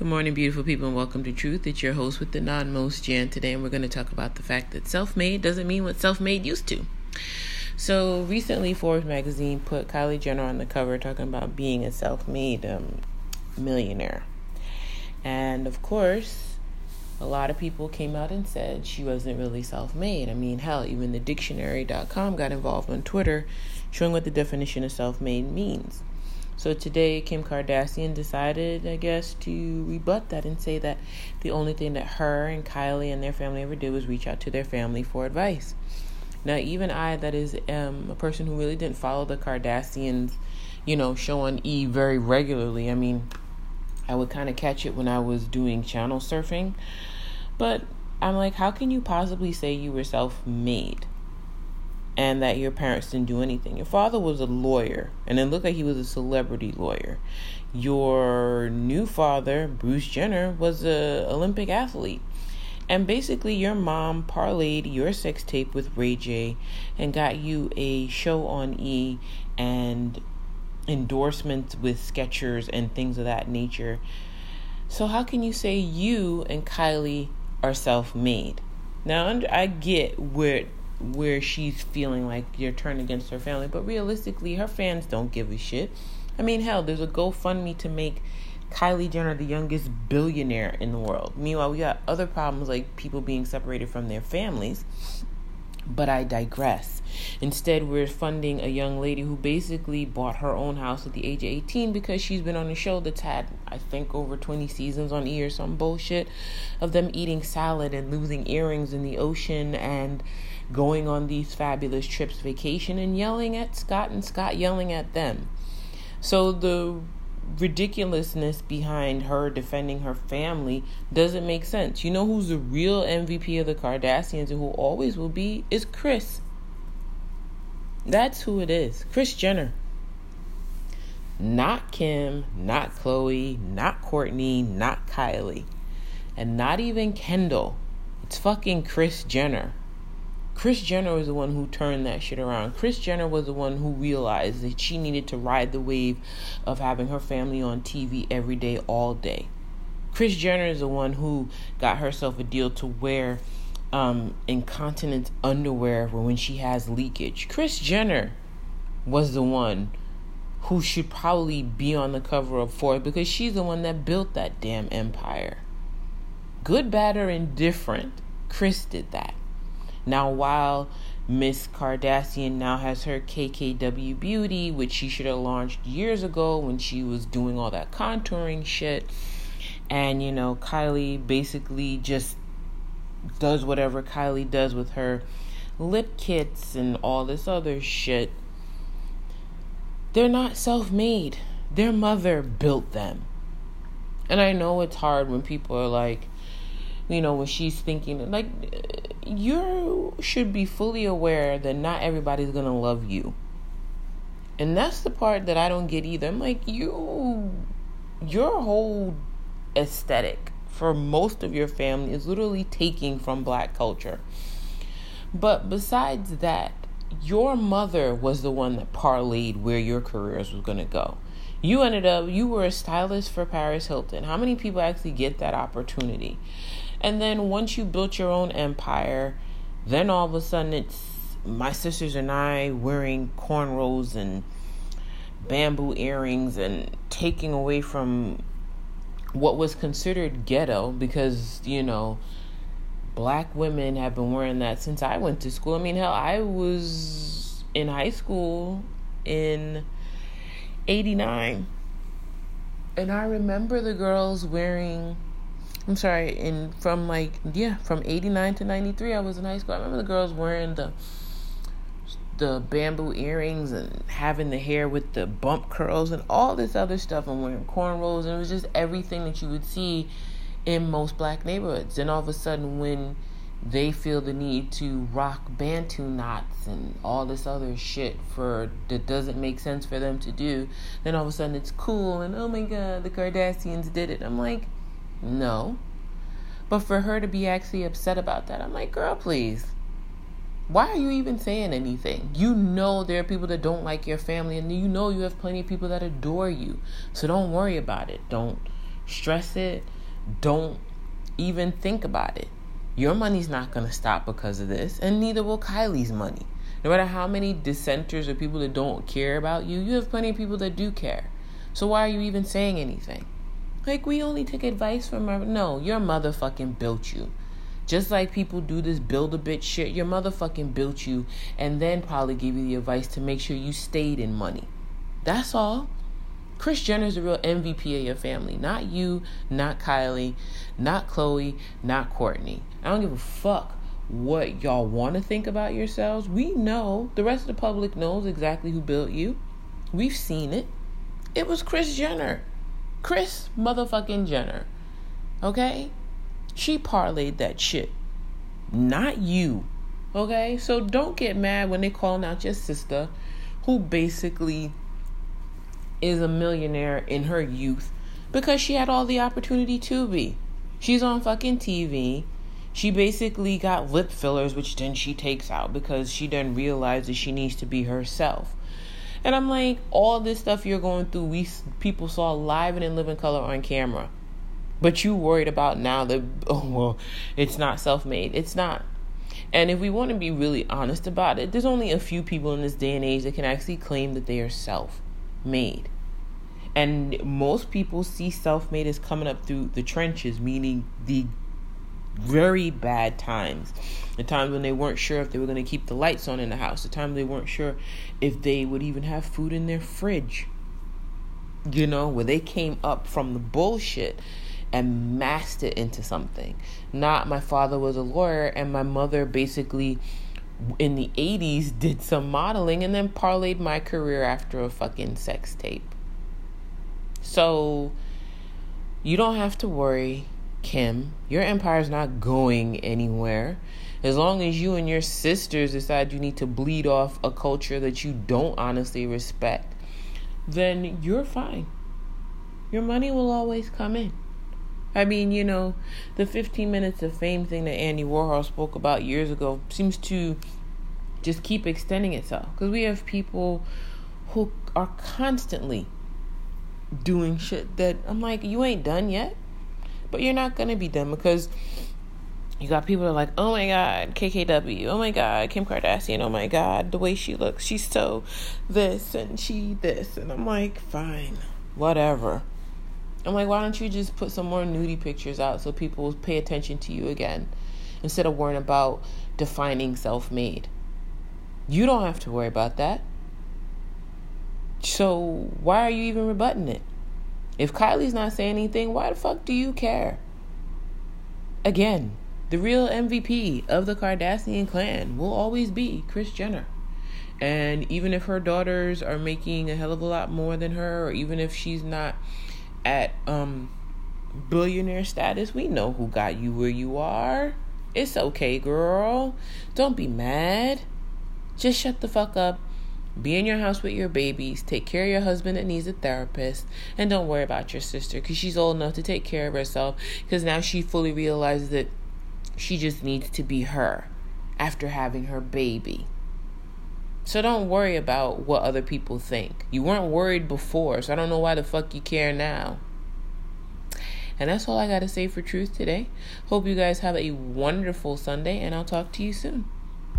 Good morning, beautiful people, and welcome to Truth. It's your host with the non most Jan today, and we're going to talk about the fact that self made doesn't mean what self made used to. So, recently, Forbes magazine put Kylie Jenner on the cover talking about being a self made um, millionaire. And of course, a lot of people came out and said she wasn't really self made. I mean, hell, even the dictionary.com got involved on Twitter showing what the definition of self made means. So today, Kim Kardashian decided, I guess, to rebut that and say that the only thing that her and Kylie and their family ever did was reach out to their family for advice. Now, even I, that is um, a person who really didn't follow the Kardashians, you know, show on E very regularly. I mean, I would kind of catch it when I was doing channel surfing. But I'm like, how can you possibly say you were self made? And that your parents didn't do anything. Your father was a lawyer, and it looked like he was a celebrity lawyer. Your new father, Bruce Jenner, was a Olympic athlete. And basically, your mom parlayed your sex tape with Ray J and got you a show on E and endorsements with Skechers and things of that nature. So, how can you say you and Kylie are self made? Now, I get where where she's feeling like you're turned against her family. But realistically, her fans don't give a shit. I mean, hell, there's a GoFundMe to make Kylie Jenner the youngest billionaire in the world. Meanwhile, we got other problems like people being separated from their families. But I digress. Instead, we're funding a young lady who basically bought her own house at the age of 18 because she's been on a show that's had, I think, over 20 seasons on E or some bullshit of them eating salad and losing earrings in the ocean and going on these fabulous trips vacation and yelling at Scott and Scott yelling at them. So the ridiculousness behind her defending her family doesn't make sense. You know who's the real MVP of the Kardashians and who always will be is Kris. That's who it is. Kris Jenner. Not Kim, not Khloe, not Kourtney, not Kylie, and not even Kendall. It's fucking Kris Jenner. Kris Jenner was the one who turned that shit around. Kris Jenner was the one who realized that she needed to ride the wave of having her family on TV every day, all day. Kris Jenner is the one who got herself a deal to wear um, incontinence underwear when she has leakage. Kris Jenner was the one who should probably be on the cover of Forbes because she's the one that built that damn empire. Good, bad, or indifferent, Kris did that. Now, while Miss Kardashian now has her KKW Beauty, which she should have launched years ago when she was doing all that contouring shit. And, you know, Kylie basically just does whatever Kylie does with her lip kits and all this other shit. They're not self made, their mother built them. And I know it's hard when people are like, you know, when she's thinking, like, you should be fully aware that not everybody's going to love you. And that's the part that I don't get either. I'm like, you, your whole aesthetic for most of your family is literally taking from black culture. But besides that, your mother was the one that parlayed where your careers was going to go. You ended up, you were a stylist for Paris Hilton. How many people actually get that opportunity? And then once you built your own empire, then all of a sudden it's my sisters and I wearing cornrows and bamboo earrings and taking away from what was considered ghetto because, you know, black women have been wearing that since I went to school. I mean, hell, I was in high school in 89. And I remember the girls wearing I'm sorry, in from like yeah, from '89 to '93, I was in high school. I remember the girls wearing the the bamboo earrings and having the hair with the bump curls and all this other stuff and wearing cornrows and it was just everything that you would see in most black neighborhoods. And all of a sudden when they feel the need to rock bantu knots and all this other shit for that doesn't make sense for them to do, then all of a sudden it's cool and oh my god, the Kardashians did it. I'm like, no. But for her to be actually upset about that, I'm like, girl, please. Why are you even saying anything? You know there are people that don't like your family, and you know you have plenty of people that adore you. So don't worry about it. Don't stress it. Don't even think about it. Your money's not going to stop because of this, and neither will Kylie's money. No matter how many dissenters or people that don't care about you, you have plenty of people that do care. So why are you even saying anything? Like, we only took advice from our. No, your motherfucking built you. Just like people do this build a bitch shit, your motherfucking built you and then probably give you the advice to make sure you stayed in money. That's all. Kris Jenner is the real MVP of your family. Not you, not Kylie, not Khloe, not Kourtney. I don't give a fuck what y'all want to think about yourselves. We know, the rest of the public knows exactly who built you. We've seen it. It was Kris Jenner. Kris motherfucking Jenner. Okay? She parlayed that shit. Not you. Okay? So don't get mad when they calling out your sister who basically is a millionaire in her youth because she had all the opportunity to be. She's on fucking TV. She basically got lip fillers, which then she takes out because she then realizes she needs to be herself. And I'm like, all this stuff you're going through, we people saw live and in living color on camera. But you worried about now that oh well, it's not self-made. It's not. And if we want to be really honest about it, there's only a few people in this day and age that can actually claim that they are self-made. And most people see self-made as coming up through the trenches, meaning the very bad times. The times when they weren't sure if they were going to keep the lights on in the house. The time they weren't sure if they would even have food in their fridge. You know, where they came up from the bullshit and masked it into something. Not my father was a lawyer and my mother basically in the 80s did some modeling and then parlayed my career after a fucking sex tape. So you don't have to worry, Kim. Your empire's not going anywhere. As long as you and your sisters decide you need to bleed off a culture that you don't honestly respect, then you're fine. Your money will always come in. I mean, you know, the 15 minutes of fame thing that Andy Warhol spoke about years ago seems to just keep extending itself because we have people who are constantly doing shit that I'm like, you ain't done yet, but you're not gonna be done because you got people that are like, oh my god, KKW, oh my god, Kim Kardashian, oh my god, the way she looks, she's so this and she this, and I'm like, fine, whatever. I'm like, why don't you just put some more nudie pictures out so people pay attention to you again instead of worrying about defining self made? You don't have to worry about that. So why are you even rebutting it? If Kylie's not saying anything, why the fuck do you care? Again, the real MVP of the Kardashian clan will always be Kris Jenner. And even if her daughters are making a hell of a lot more than her, or even if she's not at um billionaire status, we know who got you where you are. It's okay, girl. Don't be mad. Just shut the fuck up be in your house with your babies. Take care of your husband that needs a therapist. And don't worry about your sister because she's old enough to take care of herself because now she fully realizes that she just needs to be her after having her baby. So don't worry about what other people think. You weren't worried before, so I don't know why the fuck you care now. And that's all I got to say for truth today. Hope you guys have a wonderful Sunday, and I'll talk to you soon.